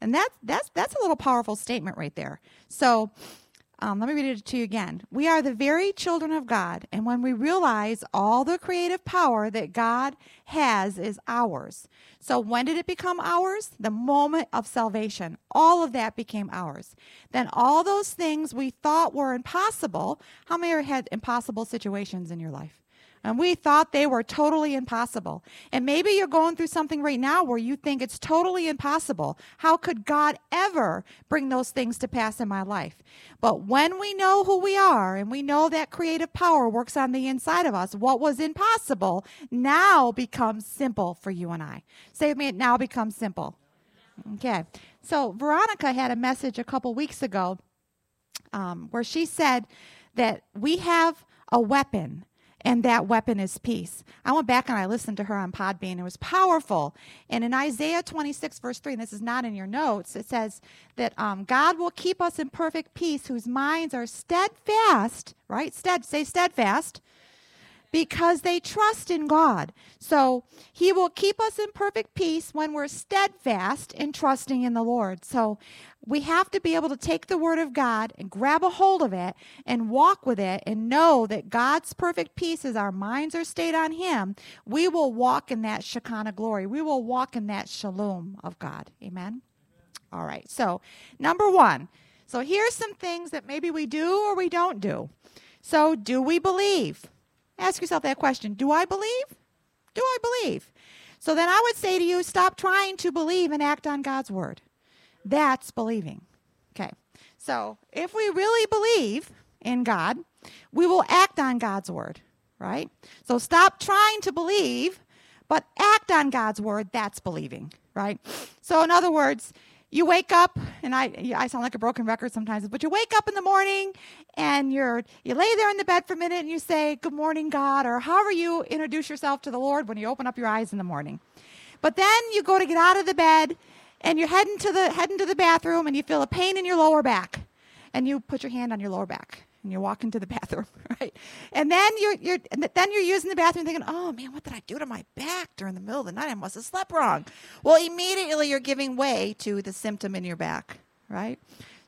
And that's that's that's a little powerful statement right there. So um, let me read it to you again. We are the very children of God, and when we realize all the creative power that God has is ours. So, when did it become ours? The moment of salvation. All of that became ours. Then, all those things we thought were impossible. How many had impossible situations in your life? And we thought they were totally impossible. And maybe you're going through something right now where you think it's totally impossible. How could God ever bring those things to pass in my life? But when we know who we are and we know that creative power works on the inside of us, what was impossible now becomes simple for you and I. With me, it now becomes simple. Okay. So Veronica had a message a couple weeks ago um, where she said that we have a weapon and that weapon is peace. I went back and I listened to her on Podbean. It was powerful. And in Isaiah 26, verse 3, and this is not in your notes, it says that um, God will keep us in perfect peace whose minds are steadfast, right? Stead, say steadfast because they trust in God. So he will keep us in perfect peace when we're steadfast in trusting in the Lord. So we have to be able to take the word of God and grab a hold of it and walk with it and know that God's perfect peace as our minds are stayed on him, we will walk in that Shekinah glory. We will walk in that shalom of God. Amen. Amen. All right. So, number 1. So here's some things that maybe we do or we don't do. So, do we believe? Ask yourself that question Do I believe? Do I believe? So then I would say to you, stop trying to believe and act on God's word. That's believing. Okay. So if we really believe in God, we will act on God's word, right? So stop trying to believe, but act on God's word. That's believing, right? So, in other words, you wake up and I, I sound like a broken record sometimes but you wake up in the morning and you're you lay there in the bed for a minute and you say good morning god or however you introduce yourself to the lord when you open up your eyes in the morning. But then you go to get out of the bed and you're heading to the heading to the bathroom and you feel a pain in your lower back and you put your hand on your lower back and you walk into the bathroom, right? And then you're you're then you're using the bathroom thinking, "Oh man, what did I do to my back during the middle of the night? I must have slept wrong." Well, immediately you're giving way to the symptom in your back, right?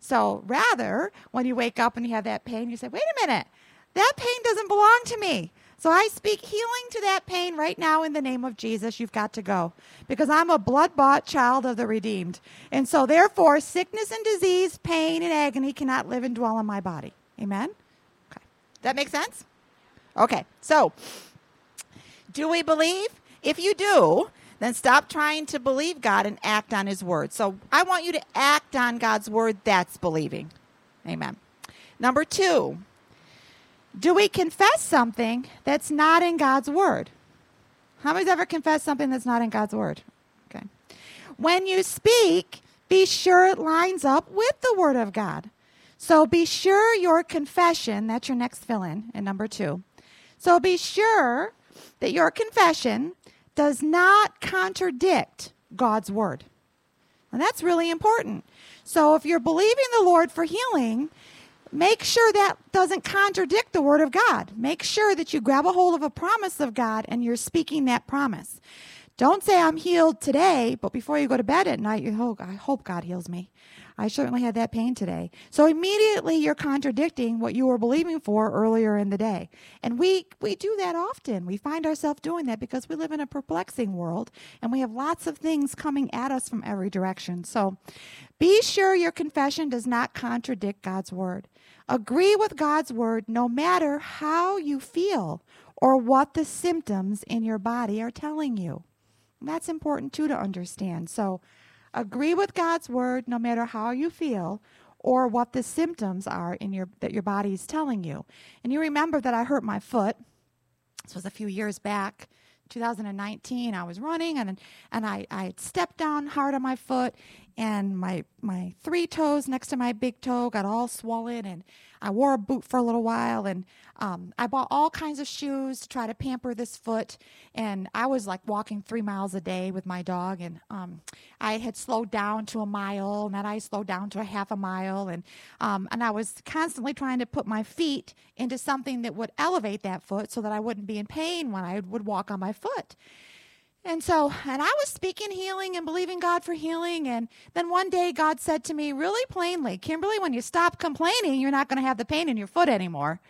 So rather, when you wake up and you have that pain, you say, "Wait a minute, that pain doesn't belong to me." So I speak healing to that pain right now in the name of Jesus. You've got to go because I'm a blood bought child of the redeemed. And so, therefore, sickness and disease, pain and agony cannot live and dwell in my body. Amen? Okay. That makes sense? Okay. So, do we believe? If you do, then stop trying to believe God and act on His word. So, I want you to act on God's word. That's believing. Amen. Number two, do we confess something that's not in God's word? How many's ever confessed something that's not in God's word? Okay. When you speak, be sure it lines up with the word of God. So be sure your confession, that's your next fill in, and number two. So be sure that your confession does not contradict God's word. And that's really important. So if you're believing the Lord for healing, make sure that doesn't contradict the word of God. Make sure that you grab a hold of a promise of God and you're speaking that promise. Don't say I'm healed today, but before you go to bed at night, you hope, I hope God heals me. I certainly had that pain today. So immediately you're contradicting what you were believing for earlier in the day. And we we do that often. We find ourselves doing that because we live in a perplexing world and we have lots of things coming at us from every direction. So be sure your confession does not contradict God's word. Agree with God's word no matter how you feel or what the symptoms in your body are telling you. That's important too to understand. So Agree with God's word no matter how you feel or what the symptoms are in your that your body is telling you. And you remember that I hurt my foot. This was a few years back. 2019 I was running and and I I stepped down hard on my foot and my my three toes next to my big toe got all swollen and I wore a boot for a little while and um, I bought all kinds of shoes to try to pamper this foot. And I was like walking three miles a day with my dog. And um, I had slowed down to a mile, and then I slowed down to a half a mile. And, um, and I was constantly trying to put my feet into something that would elevate that foot so that I wouldn't be in pain when I would walk on my foot. And so, and I was speaking healing and believing God for healing. And then one day God said to me really plainly, Kimberly, when you stop complaining, you're not going to have the pain in your foot anymore.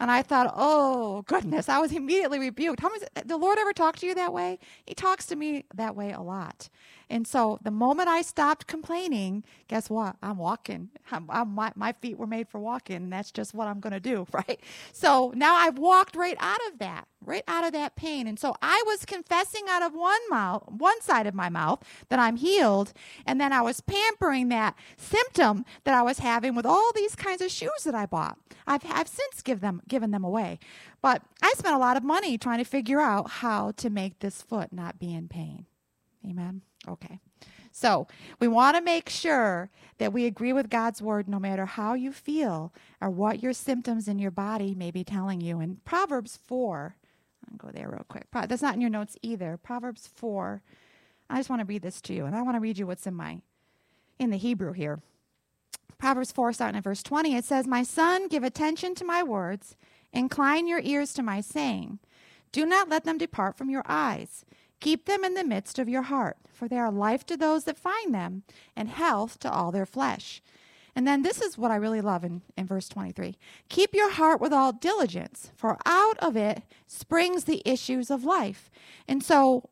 And I thought, oh, goodness. I was immediately rebuked. How much, the Lord ever talk to you that way? He talks to me that way a lot. And so the moment I stopped complaining, guess what? I'm walking. I'm, I'm, my, my feet were made for walking. And that's just what I'm going to do, right? So now I've walked right out of that, right out of that pain. And so I was confessing out of one mouth, one side of my mouth that I'm healed. And then I was pampering that symptom that I was having with all these kinds of shoes that I bought. I've, I've since give them, given them away. But I spent a lot of money trying to figure out how to make this foot not be in pain. Amen. Okay. So we want to make sure that we agree with God's word no matter how you feel or what your symptoms in your body may be telling you. In Proverbs 4, I'll go there real quick. That's not in your notes either. Proverbs 4. I just want to read this to you, and I want to read you what's in my in the Hebrew here. Proverbs 4, starting at verse 20, it says, My son, give attention to my words, incline your ears to my saying. Do not let them depart from your eyes. Keep them in the midst of your heart, for they are life to those that find them, and health to all their flesh. And then this is what I really love in, in verse 23 Keep your heart with all diligence, for out of it springs the issues of life. And so,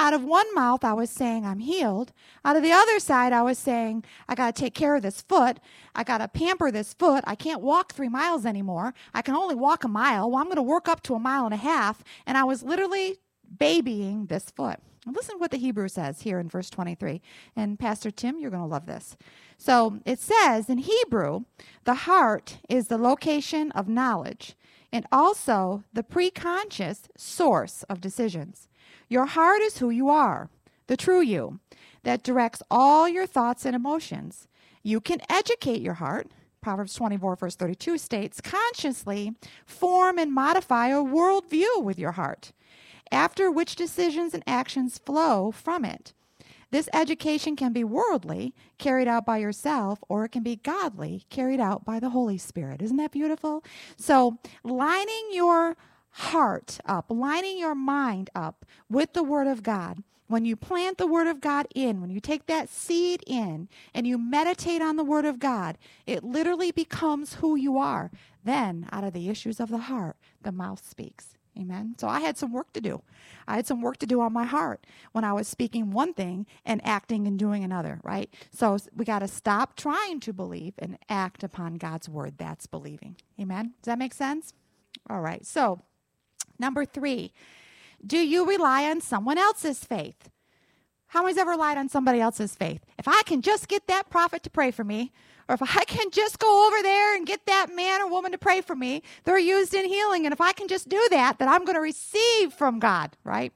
out of one mouth, I was saying, I'm healed. Out of the other side, I was saying, I got to take care of this foot. I got to pamper this foot. I can't walk three miles anymore. I can only walk a mile. Well, I'm going to work up to a mile and a half. And I was literally babying this foot. Listen to what the Hebrew says here in verse 23. And Pastor Tim, you're going to love this. So it says in Hebrew, the heart is the location of knowledge and also the preconscious source of decisions. Your heart is who you are, the true you, that directs all your thoughts and emotions. You can educate your heart. Proverbs 24, verse 32 states, consciously form and modify a worldview with your heart after which decisions and actions flow from it. This education can be worldly, carried out by yourself, or it can be godly, carried out by the Holy Spirit. Isn't that beautiful? So, lining your heart up, lining your mind up with the Word of God. When you plant the Word of God in, when you take that seed in and you meditate on the Word of God, it literally becomes who you are. Then, out of the issues of the heart, the mouth speaks. Amen. So I had some work to do. I had some work to do on my heart when I was speaking one thing and acting and doing another, right? So we got to stop trying to believe and act upon God's word. That's believing. Amen. Does that make sense? All right. So, number three, do you rely on someone else's faith? How many's ever relied on somebody else's faith? If I can just get that prophet to pray for me, or if I can just go over there and get that man or woman to pray for me, they're used in healing. And if I can just do that, then I'm going to receive from God, right?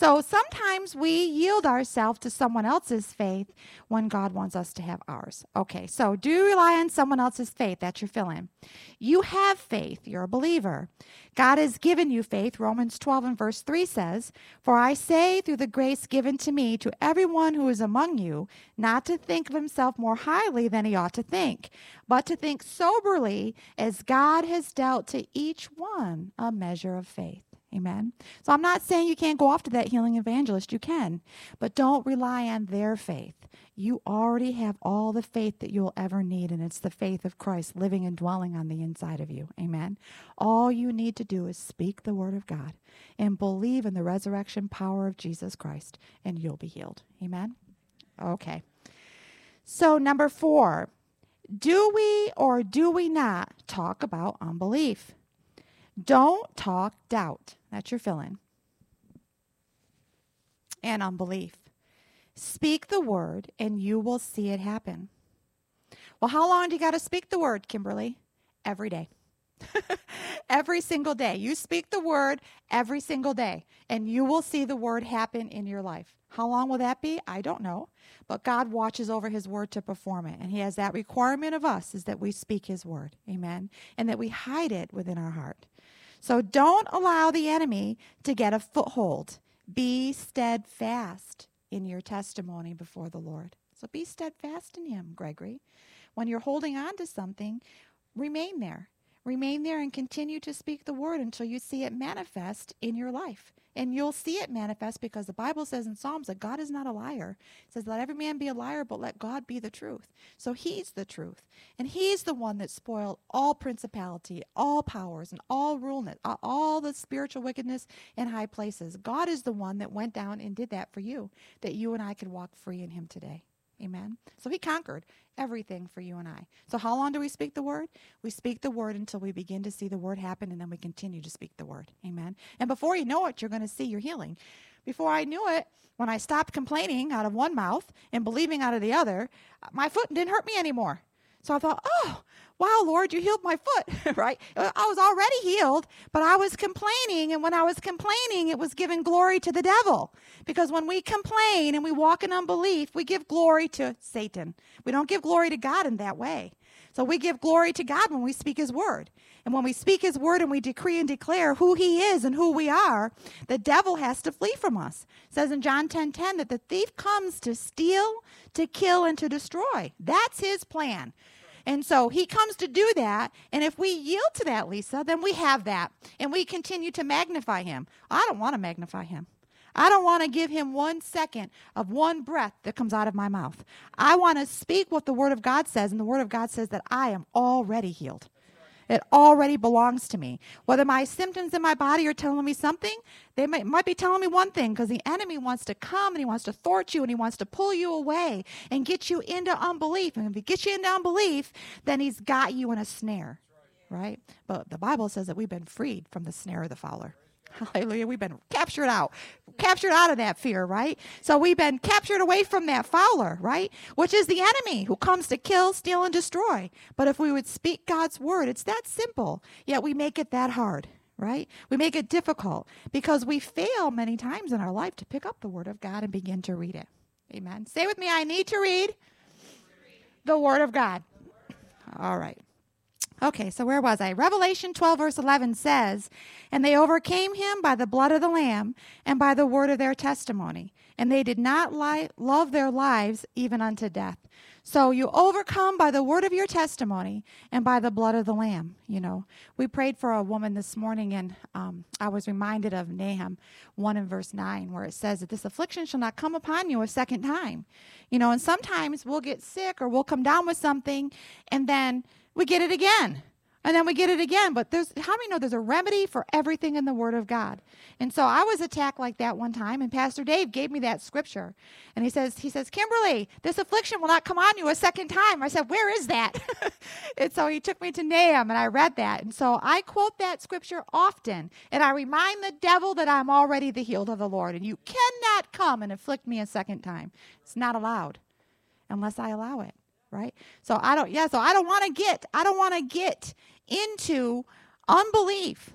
So sometimes we yield ourselves to someone else's faith when God wants us to have ours. Okay, so do rely on someone else's faith. That's your fill in. You have faith, you're a believer. God has given you faith. Romans 12 and verse 3 says, For I say through the grace given to me to everyone who is among you, not to think of himself more highly than he ought to think, but to think soberly as God has dealt to each one a measure of faith. Amen. So I'm not saying you can't go off to that healing evangelist. You can, but don't rely on their faith. You already have all the faith that you'll ever need, and it's the faith of Christ living and dwelling on the inside of you. Amen. All you need to do is speak the word of God and believe in the resurrection power of Jesus Christ, and you'll be healed. Amen. Okay. So, number four, do we or do we not talk about unbelief? Don't talk doubt. That's your fill in. And unbelief. Speak the word and you will see it happen. Well, how long do you got to speak the word, Kimberly? Every day. every single day. You speak the word every single day, and you will see the word happen in your life. How long will that be? I don't know. But God watches over his word to perform it. And he has that requirement of us is that we speak his word. Amen. And that we hide it within our heart. So don't allow the enemy to get a foothold. Be steadfast in your testimony before the Lord. So be steadfast in him, Gregory. When you're holding on to something, remain there. Remain there and continue to speak the word until you see it manifest in your life. And you'll see it manifest because the Bible says in Psalms that God is not a liar. It says, Let every man be a liar, but let God be the truth. So he's the truth. And he's the one that spoiled all principality, all powers, and all ruleness, all the spiritual wickedness in high places. God is the one that went down and did that for you, that you and I could walk free in him today. Amen. So he conquered everything for you and I. So how long do we speak the word? We speak the word until we begin to see the word happen and then we continue to speak the word. Amen. And before you know it, you're going to see your healing. Before I knew it, when I stopped complaining out of one mouth and believing out of the other, my foot didn't hurt me anymore. So I thought, oh, wow, Lord, you healed my foot, right? Uh, I was already healed, but I was complaining. And when I was complaining, it was giving glory to the devil. Because when we complain and we walk in unbelief, we give glory to Satan. We don't give glory to God in that way. So we give glory to God when we speak his word. And when we speak his word and we decree and declare who he is and who we are, the devil has to flee from us. It says in John 10:10 10, 10, that the thief comes to steal, to kill and to destroy. That's his plan. And so he comes to do that. And if we yield to that, Lisa, then we have that. And we continue to magnify him. I don't want to magnify him. I don't want to give him one second of one breath that comes out of my mouth. I want to speak what the Word of God says, and the Word of God says that I am already healed. It already belongs to me. Whether my symptoms in my body are telling me something, they might, might be telling me one thing because the enemy wants to come and he wants to thwart you and he wants to pull you away and get you into unbelief. And if he gets you into unbelief, then he's got you in a snare, right? But the Bible says that we've been freed from the snare of the fowler. Hallelujah. We've been captured out, captured out of that fear, right? So we've been captured away from that fowler, right? Which is the enemy who comes to kill, steal, and destroy. But if we would speak God's word, it's that simple. Yet we make it that hard, right? We make it difficult because we fail many times in our life to pick up the word of God and begin to read it. Amen. Say with me, I need to read the word of God. All right. Okay, so where was I? Revelation 12, verse 11 says, And they overcame him by the blood of the Lamb and by the word of their testimony. And they did not love their lives even unto death. So you overcome by the word of your testimony and by the blood of the Lamb. You know, we prayed for a woman this morning, and um, I was reminded of Nahum 1 and verse 9, where it says that this affliction shall not come upon you a second time. You know, and sometimes we'll get sick or we'll come down with something, and then we get it again. And then we get it again. But there's how many know there's a remedy for everything in the Word of God? And so I was attacked like that one time, and Pastor Dave gave me that scripture. And he says, he says, Kimberly, this affliction will not come on you a second time. I said, Where is that? and so he took me to Nahum and I read that. And so I quote that scripture often. And I remind the devil that I'm already the healed of the Lord. And you cannot come and afflict me a second time. It's not allowed unless I allow it right? So I don't, yeah, so I don't want to get, I don't want to get into unbelief,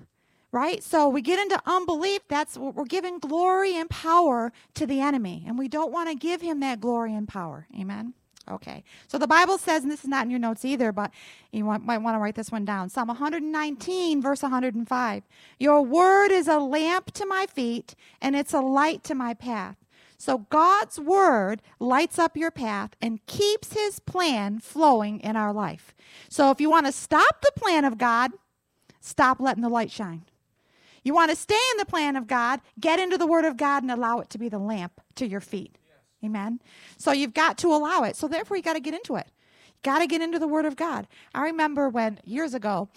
right? So we get into unbelief, that's what we're giving glory and power to the enemy. And we don't want to give him that glory and power. Amen. Okay. So the Bible says, and this is not in your notes either, but you want, might want to write this one down. Psalm 119, verse 105. Your word is a lamp to my feet, and it's a light to my path. So God's word lights up your path and keeps his plan flowing in our life. So if you want to stop the plan of God, stop letting the light shine. You want to stay in the plan of God, get into the word of God and allow it to be the lamp to your feet. Yes. Amen. So you've got to allow it. So therefore you got to get into it. Got to get into the word of God. I remember when years ago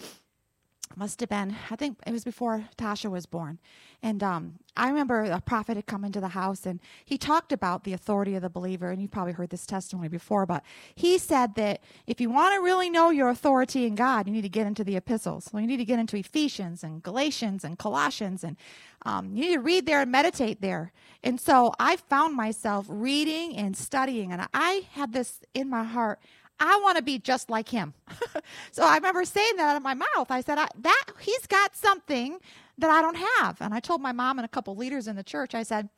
must have been, I think it was before Tasha was born. And um, I remember a prophet had come into the house and he talked about the authority of the believer. And you've probably heard this testimony before, but he said that if you want to really know your authority in God, you need to get into the epistles. You need to get into Ephesians and Galatians and Colossians. And um, you need to read there and meditate there. And so I found myself reading and studying. And I had this in my heart. I want to be just like him. so I remember saying that out of my mouth. I said, I, that he's got something that I don't have. And I told my mom and a couple leaders in the church, I said,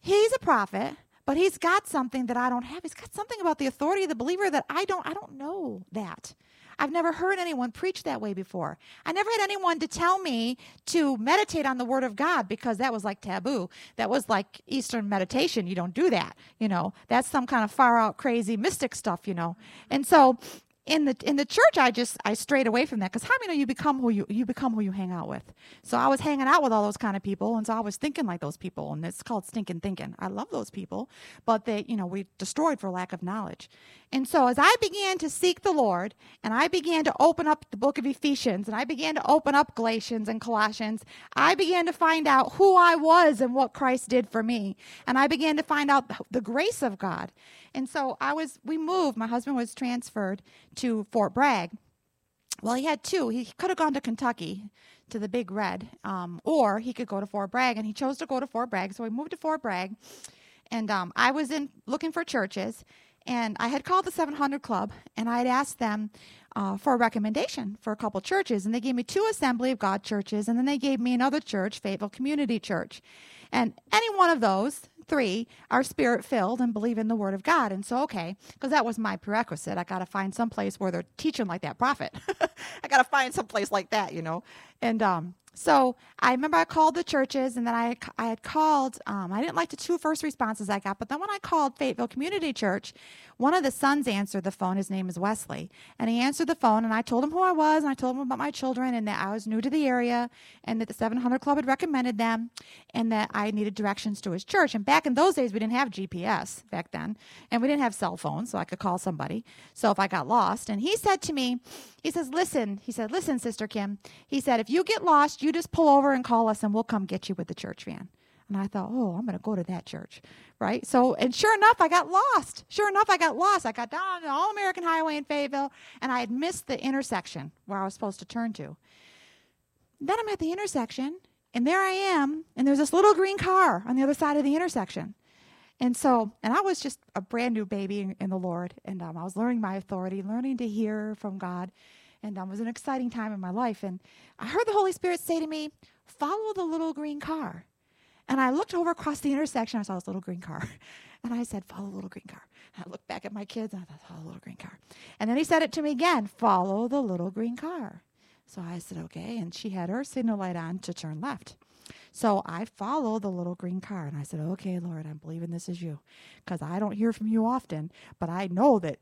he's a prophet, but he's got something that I don't have. He's got something about the authority of the believer that I don't I don't know that. I've never heard anyone preach that way before. I never had anyone to tell me to meditate on the Word of God because that was like taboo. That was like Eastern meditation. You don't do that. You know, that's some kind of far out crazy mystic stuff, you know. And so in the in the church i just i strayed away from that because how many know you become who you you become who you hang out with? So i was hanging out with all those kind of people and so i was thinking like those people and it's called stinking thinking. I love those people but they you know we destroyed for lack of knowledge. And so as i began to seek the lord and i began to open up the book of ephesians and i began to open up galatians and colossians i began to find out who i was and what christ did for me. And i began to find out the grace of god and so I was, we moved. My husband was transferred to Fort Bragg. Well, he had two. He could have gone to Kentucky to the Big Red, um, or he could go to Fort Bragg, and he chose to go to Fort Bragg. So we moved to Fort Bragg, and um, I was in looking for churches, and I had called the 700 Club, and I had asked them uh, for a recommendation for a couple churches, and they gave me two Assembly of God churches, and then they gave me another church, Fayetteville Community Church, and any one of those three are spirit filled and believe in the word of God. And so, okay, because that was my prerequisite. I got to find some place where they're teaching like that prophet. I got to find some place like that, you know. And um, so I remember I called the churches, and then I I had called. Um, I didn't like the two first responses I got, but then when I called Fayetteville Community Church, one of the sons answered the phone. His name is Wesley, and he answered the phone, and I told him who I was, and I told him about my children, and that I was new to the area, and that the 700 Club had recommended them, and that I needed directions to his church. And back in those days, we didn't have GPS back then, and we didn't have cell phones, so I could call somebody. So if I got lost, and he said to me, he says, "Listen," he said, "Listen, Sister Kim," he said, "if you get lost, you." just pull over and call us and we'll come get you with the church van. And I thought, oh, I'm going to go to that church, right? So, and sure enough, I got lost. Sure enough, I got lost. I got down on the All American Highway in Fayetteville, and I had missed the intersection where I was supposed to turn to. Then I'm at the intersection, and there I am, and there's this little green car on the other side of the intersection. And so, and I was just a brand new baby in, in the Lord, and um, I was learning my authority, learning to hear from God and it was an exciting time in my life. And I heard the Holy Spirit say to me, "Follow the little green car." And I looked over across the intersection. I saw this little green car, and I said, "Follow the little green car." And I looked back at my kids, and I thought, "Follow the little green car." And then he said it to me again, "Follow the little green car." So I said, "Okay." And she had her signal light on to turn left. So I followed the little green car and I said, Okay, Lord, I'm believing this is you. Because I don't hear from you often, but I know that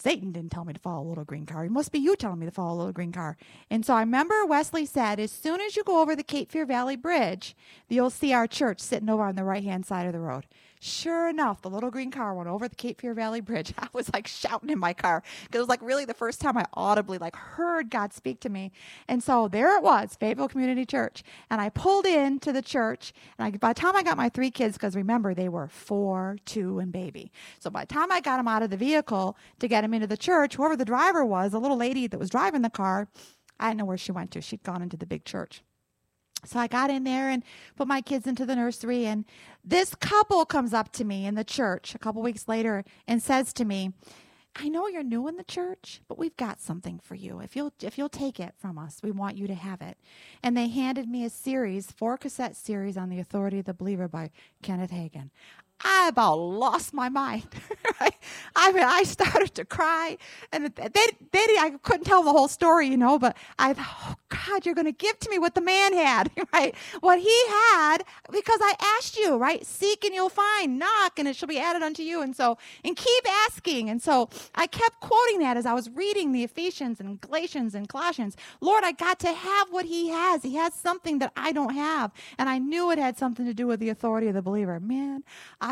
Satan didn't tell me to follow a little green car. It must be you telling me to follow a little green car. And so I remember Wesley said, as soon as you go over the Cape Fear Valley Bridge, you'll see our church sitting over on the right hand side of the road. Sure enough, the little green car went over the Cape Fear Valley Bridge. I was like shouting in my car because it was like really the first time I audibly like heard God speak to me. And so there it was, Fayetteville Community Church. And I pulled into the church. And I, by the time I got my three kids, because remember they were four, two, and baby. So by the time I got them out of the vehicle to get them into the church, whoever the driver was, the little lady that was driving the car, I didn't know where she went to. She'd gone into the big church. So I got in there and put my kids into the nursery. And this couple comes up to me in the church a couple weeks later and says to me, I know you're new in the church, but we've got something for you. If you'll if you'll take it from us, we want you to have it. And they handed me a series, four cassette series on the authority of the believer by Kenneth Hagin. I about lost my mind. right? I mean, I started to cry, and they, they, I couldn't tell the whole story, you know. But I thought, oh God, you're going to give to me what the man had, right? What he had, because I asked you, right? Seek and you'll find, knock and it shall be added unto you, and so and keep asking. And so I kept quoting that as I was reading the Ephesians and Galatians and Colossians. Lord, I got to have what he has. He has something that I don't have, and I knew it had something to do with the authority of the believer. Man,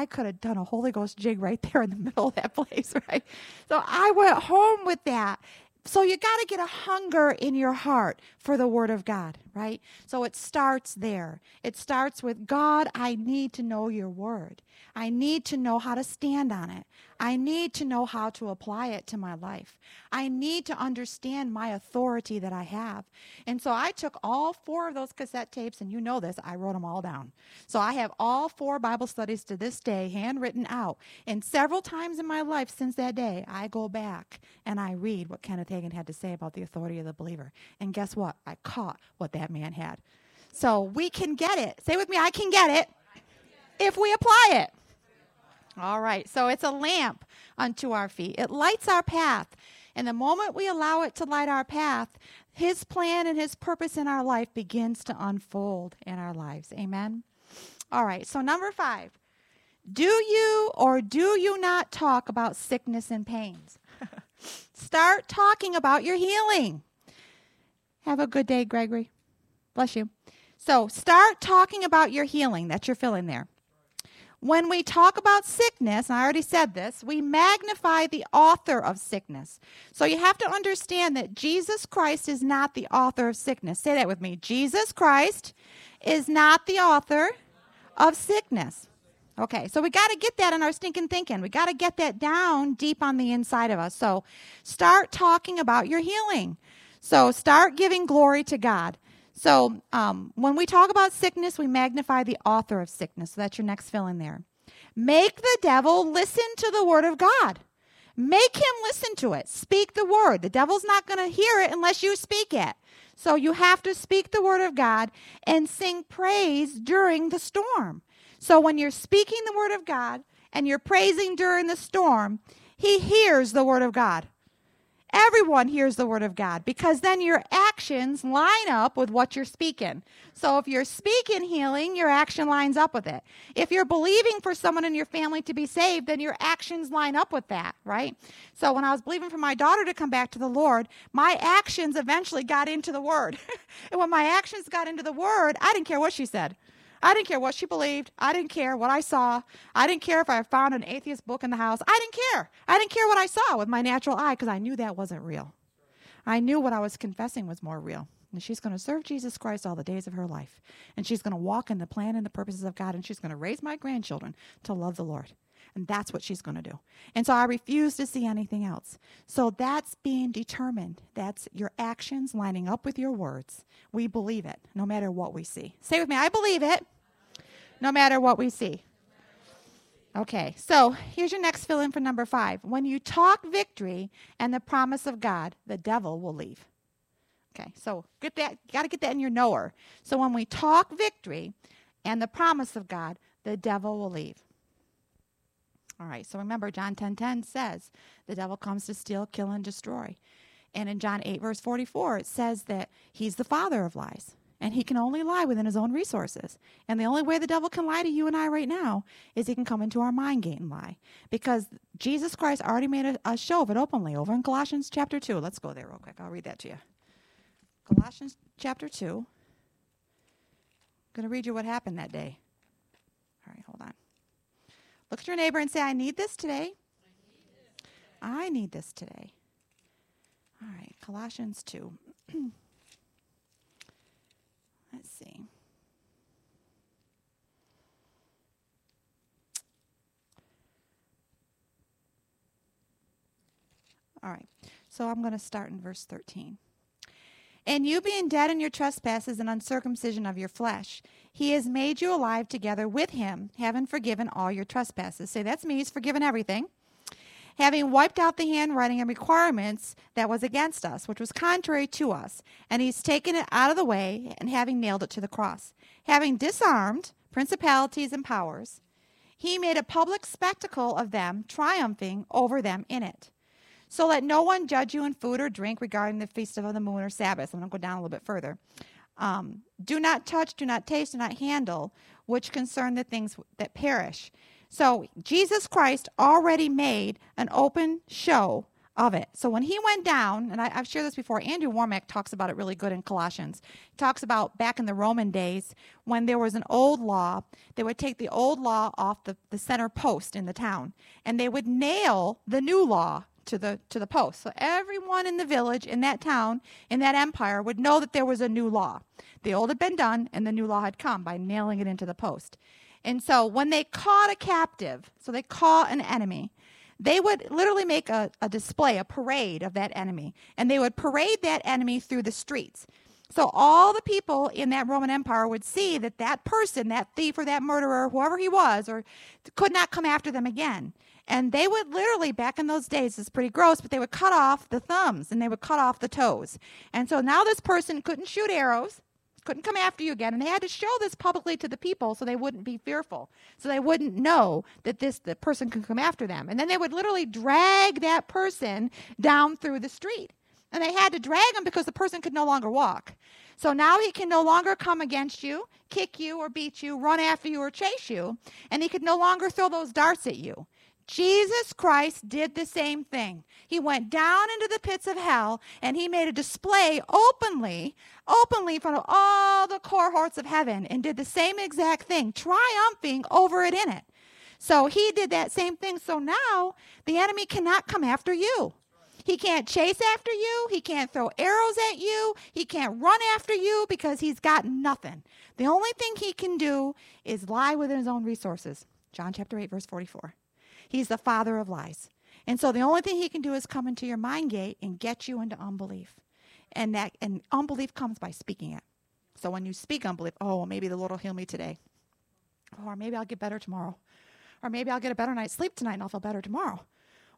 could have done a Holy Ghost jig right there in the middle of that place, right? So I went home with that. So you got to get a hunger in your heart for the Word of God, right? So it starts there. It starts with God, I need to know your Word. I need to know how to stand on it. I need to know how to apply it to my life. I need to understand my authority that I have. And so I took all four of those cassette tapes, and you know this, I wrote them all down. So I have all four Bible studies to this day handwritten out. And several times in my life since that day, I go back and I read what Kenneth Hagin had to say about the authority of the believer. And guess what? I caught what that man had. So we can get it. Say with me, I can get it if we apply it. All right. So it's a lamp unto our feet. It lights our path. And the moment we allow it to light our path, his plan and his purpose in our life begins to unfold in our lives. Amen. All right. So number 5. Do you or do you not talk about sickness and pains? Start talking about your healing. Have a good day, Gregory. Bless you. So start talking about your healing that you're feeling there. When we talk about sickness, I already said this, we magnify the author of sickness. So you have to understand that Jesus Christ is not the author of sickness. Say that with me. Jesus Christ is not the author of sickness. Okay, so we got to get that in our stinking thinking. We got to get that down deep on the inside of us. So start talking about your healing. So start giving glory to God. So um, when we talk about sickness, we magnify the author of sickness. So that's your next fill in there. Make the devil listen to the word of God. Make him listen to it. Speak the word. The devil's not going to hear it unless you speak it. So you have to speak the word of God and sing praise during the storm. So when you're speaking the word of God and you're praising during the storm, he hears the word of God. Everyone hears the word of God because then your actions line up with what you're speaking. So if you're speaking healing, your action lines up with it. If you're believing for someone in your family to be saved, then your actions line up with that, right? So when I was believing for my daughter to come back to the Lord, my actions eventually got into the word. and when my actions got into the word, I didn't care what she said. I didn't care what she believed. I didn't care what I saw. I didn't care if I found an atheist book in the house. I didn't care. I didn't care what I saw with my natural eye because I knew that wasn't real. I knew what I was confessing was more real. And she's going to serve Jesus Christ all the days of her life. And she's going to walk in the plan and the purposes of God. And she's going to raise my grandchildren to love the Lord. And that's what she's going to do. And so I refuse to see anything else. So that's being determined. That's your actions lining up with your words. We believe it no matter what we see. Say with me, I believe it no matter what we see. Okay, so here's your next fill in for number five. When you talk victory and the promise of God, the devil will leave. Okay, so get that, got to get that in your knower. So when we talk victory and the promise of God, the devil will leave. All right, so remember, John 10 10 says, the devil comes to steal, kill, and destroy. And in John 8, verse 44, it says that he's the father of lies and he can only lie within his own resources. And the only way the devil can lie to you and I right now is he can come into our mind gate and lie. Because Jesus Christ already made a, a show of it openly over in Colossians chapter 2. Let's go there real quick. I'll read that to you. Colossians chapter 2. I'm going to read you what happened that day. All right, hold on. Look at your neighbor and say, I need this today. I need this today. All right, Colossians 2. Let's see. All right, so I'm going to start in verse 13. And you being dead in your trespasses and uncircumcision of your flesh, he has made you alive together with him, having forgiven all your trespasses. Say, that's me. He's forgiven everything. Having wiped out the handwriting and requirements that was against us, which was contrary to us, and he's taken it out of the way, and having nailed it to the cross. Having disarmed principalities and powers, he made a public spectacle of them, triumphing over them in it. So let no one judge you in food or drink regarding the feast of the moon or Sabbath. I'm going to go down a little bit further. Um, do not touch, do not taste, do not handle, which concern the things that perish. So Jesus Christ already made an open show of it. So when he went down, and I, have shared this before, Andrew Wommack talks about it really good in Colossians. He talks about back in the Roman days when there was an old law, they would take the old law off the, the center post in the town and they would nail the new law to the to the post. So everyone in the village, in that town, in that empire would know that there was a new law. The old had been done and the new law had come by nailing it into the post. And so when they caught a captive, so they caught an enemy, they would literally make a, a display, a parade of that enemy. And they would parade that enemy through the streets. So all the people in that Roman Empire would see that that person, that thief or that murderer, whoever he was, or could not come after them again. And they would literally, back in those days, it's pretty gross, but they would cut off the thumbs and they would cut off the toes. And so now this person couldn't shoot arrows, couldn't come after you again. And they had to show this publicly to the people so they wouldn't be fearful. So they wouldn't know that this the person could come after them. And then they would literally drag that person down through the street. And they had to drag him because the person could no longer walk. So now he can no longer come against you, kick you or beat you, run after you or chase you, and he could no longer throw those darts at you Jesus Christ did the same thing. He went down into the pits of hell and he made a display openly, openly in front of all the cohorts of heaven and did the same exact thing, triumphing over it in it. So he did that same thing. So now the enemy cannot come after you. He can't chase after you. He can't throw arrows at you. He can't run after you because he's got nothing. The only thing he can do is lie within his own resources. John chapter 8, verse 44. He's the father of lies. And so the only thing he can do is come into your mind gate and get you into unbelief. And that and unbelief comes by speaking it. So when you speak unbelief, oh, maybe the Lord will heal me today. Or maybe I'll get better tomorrow. Or maybe I'll get a better night's sleep tonight and I'll feel better tomorrow.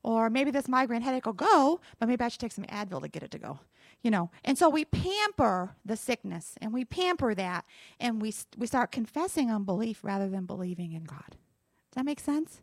Or maybe this migraine headache will go, but maybe I should take some Advil to get it to go. You know, and so we pamper the sickness and we pamper that and we, we start confessing unbelief rather than believing in God. Does that make sense?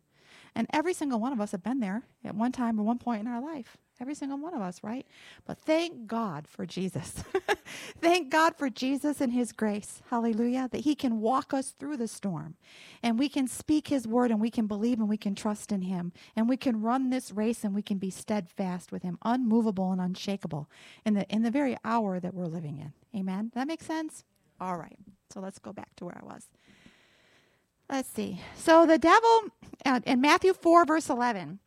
And every single one of us have been there at one time or one point in our life. Every single one of us, right? But thank God for Jesus. thank God for Jesus and His grace. Hallelujah. That He can walk us through the storm. And we can speak His word and we can believe and we can trust in Him. And we can run this race and we can be steadfast with Him, unmovable and unshakable in the, in the very hour that we're living in. Amen. That make sense? All right. So let's go back to where I was. Let's see. So the devil, uh, in Matthew 4, verse 11,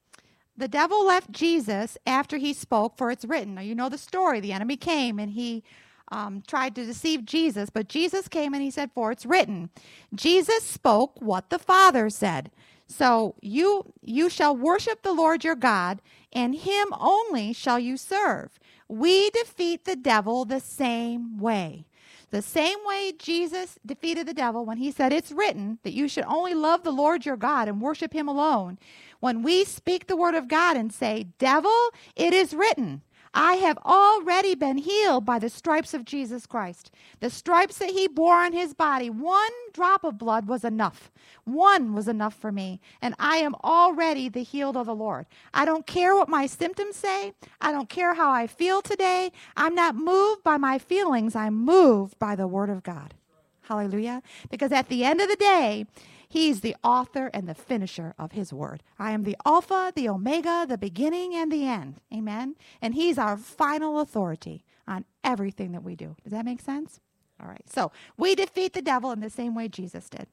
the devil left Jesus after he spoke, for it's written. Now, you know the story. The enemy came and he um, tried to deceive Jesus, but Jesus came and he said, For it's written. Jesus spoke what the Father said. So you you shall worship the Lord your God, and him only shall you serve. We defeat the devil the same way. The same way Jesus defeated the devil when he said, It's written that you should only love the Lord your God and worship him alone. When we speak the word of God and say, Devil, it is written, I have already been healed by the stripes of Jesus Christ. The stripes that he bore on his body, one drop of blood was enough. One was enough for me. And I am already the healed of the Lord. I don't care what my symptoms say. I don't care how I feel today. I'm not moved by my feelings. I'm moved by the word of God. Hallelujah. Because at the end of the day, He's the author and the finisher of his word. I am the Alpha, the Omega, the beginning and the end. Amen. And he's our final authority on everything that we do. Does that make sense? All right. So we defeat the devil in the same way Jesus did.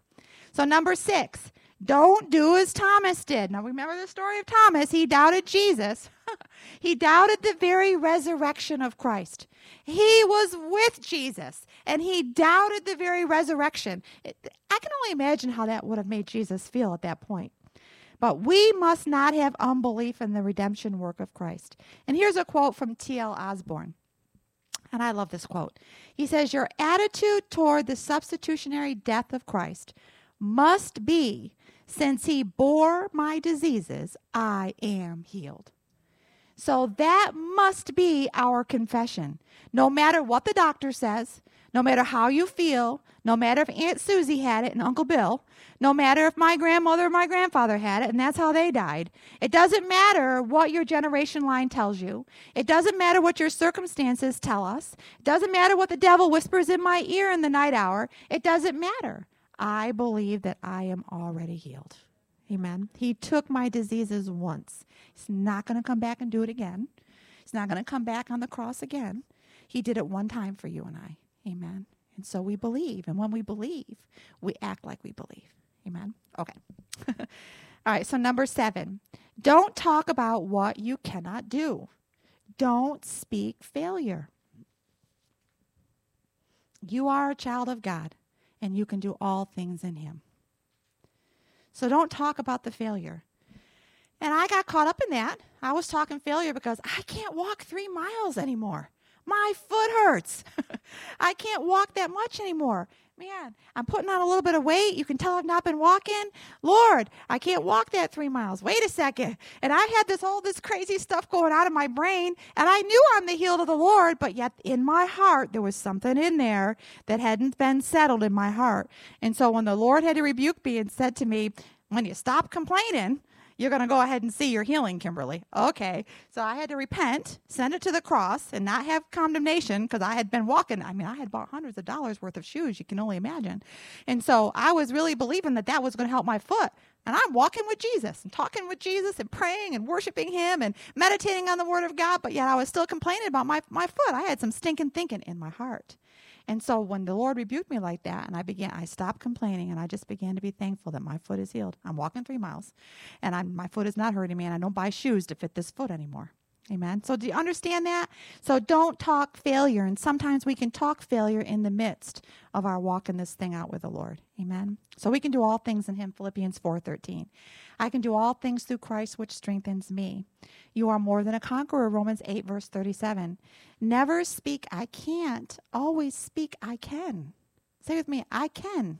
So, number six, don't do as Thomas did. Now, remember the story of Thomas. He doubted Jesus, he doubted the very resurrection of Christ. He was with Jesus and he doubted the very resurrection. I can only imagine how that would have made Jesus feel at that point. But we must not have unbelief in the redemption work of Christ. And here's a quote from T.L. Osborn. And I love this quote. He says, Your attitude toward the substitutionary death of Christ must be since he bore my diseases, I am healed. So that must be our confession. No matter what the doctor says, no matter how you feel, no matter if Aunt Susie had it and Uncle Bill, no matter if my grandmother or my grandfather had it and that's how they died. It doesn't matter what your generation line tells you. It doesn't matter what your circumstances tell us. It doesn't matter what the devil whispers in my ear in the night hour. It doesn't matter. I believe that I am already healed. Amen. He took my diseases once. He's not going to come back and do it again. He's not going to come back on the cross again. He did it one time for you and I. Amen. And so we believe. And when we believe, we act like we believe. Amen. Okay. All right. So, number seven, don't talk about what you cannot do. Don't speak failure. You are a child of God and you can do all things in Him. So don't talk about the failure. And I got caught up in that. I was talking failure because I can't walk three miles anymore. My foot hurts. I can't walk that much anymore man, I'm putting on a little bit of weight. You can tell I've not been walking. Lord, I can't walk that three miles. Wait a second. And I had this all this crazy stuff going out of my brain, and I knew I'm the healed of the Lord, but yet in my heart there was something in there that hadn't been settled in my heart. And so when the Lord had to rebuke me and said to me, when you stop complaining, you're going to go ahead and see your healing, Kimberly. Okay. So I had to repent, send it to the cross, and not have condemnation because I had been walking. I mean, I had bought hundreds of dollars worth of shoes, you can only imagine. And so I was really believing that that was going to help my foot. And I'm walking with Jesus and talking with Jesus and praying and worshiping Him and meditating on the Word of God. But yet I was still complaining about my, my foot. I had some stinking thinking in my heart. And so when the Lord rebuked me like that, and I began, I stopped complaining, and I just began to be thankful that my foot is healed. I'm walking three miles, and I'm, my foot is not hurting me, and I don't buy shoes to fit this foot anymore. Amen. So, do you understand that? So, don't talk failure. And sometimes we can talk failure in the midst of our walking this thing out with the Lord. Amen. So, we can do all things in Him, Philippians 4 13. I can do all things through Christ, which strengthens me. You are more than a conqueror, Romans 8, verse 37. Never speak, I can't. Always speak, I can. Say with me, I can.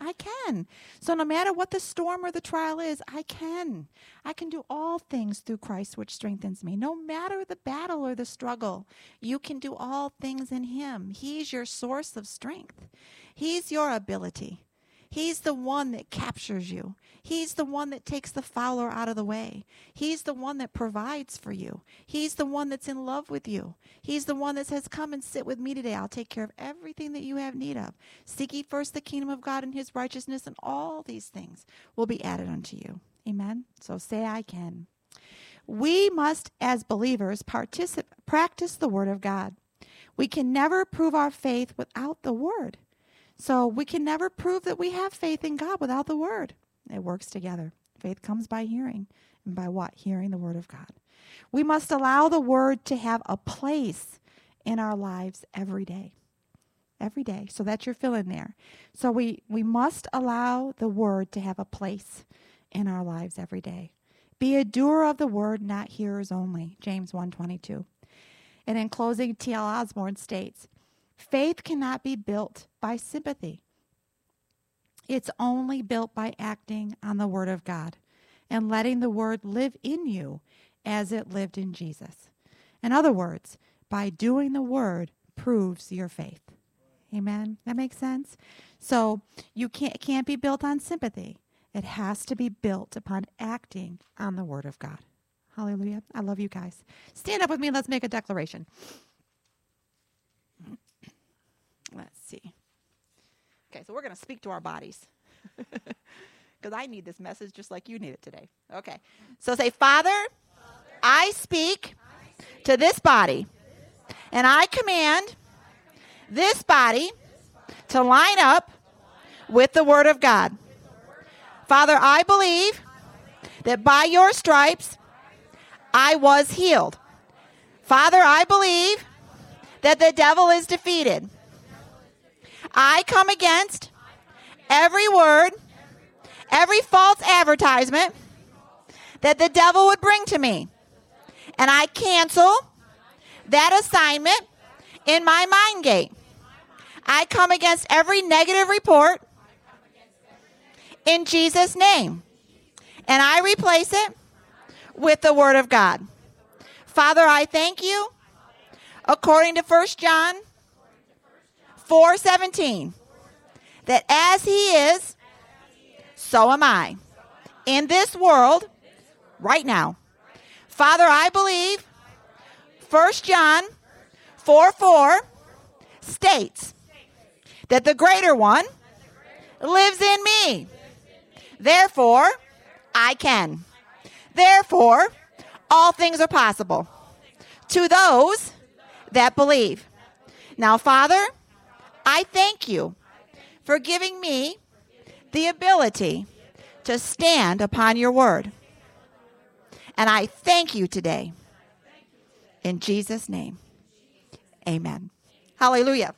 I can. So no matter what the storm or the trial is, I can. I can do all things through Christ, which strengthens me. No matter the battle or the struggle, you can do all things in Him. He's your source of strength, He's your ability. He's the one that captures you. He's the one that takes the fowler out of the way. He's the one that provides for you. He's the one that's in love with you. He's the one that says, Come and sit with me today. I'll take care of everything that you have need of. Seek ye first the kingdom of God and his righteousness, and all these things will be added unto you. Amen. So say, I can. We must, as believers, particip- practice the word of God. We can never prove our faith without the word. So we can never prove that we have faith in God without the word. It works together. Faith comes by hearing. And by what? Hearing the word of God. We must allow the word to have a place in our lives every day. Every day. So that you're filling there. So we, we must allow the word to have a place in our lives every day. Be a doer of the word, not hearers only. James 122. And in closing, T.L. Osborn states, Faith cannot be built by sympathy. It's only built by acting on the Word of God and letting the Word live in you as it lived in Jesus. In other words, by doing the Word proves your faith. Amen. That makes sense? So you can't, can't be built on sympathy. It has to be built upon acting on the Word of God. Hallelujah. I love you guys. Stand up with me let's make a declaration. Let's see. Okay, so we're going to speak to our bodies. Because I need this message just like you need it today. Okay. So say, Father, I speak to this body, and I command this body to line up with the Word of God. Father, I believe that by your stripes I was healed. Father, I believe that the devil is defeated. I come against every word, every false advertisement that the devil would bring to me. And I cancel that assignment in my mind gate. I come against every negative report in Jesus' name. And I replace it with the Word of God. Father, I thank you according to 1 John 4:17 that as he is so am I in this world right now. Father, I believe 1 John 4 4 states that the greater one lives in me. Therefore, I can. Therefore, all things are possible to those that believe. Now, Father, I thank you for giving me the ability to stand upon your word. And I thank you today. In Jesus' name, amen. Hallelujah.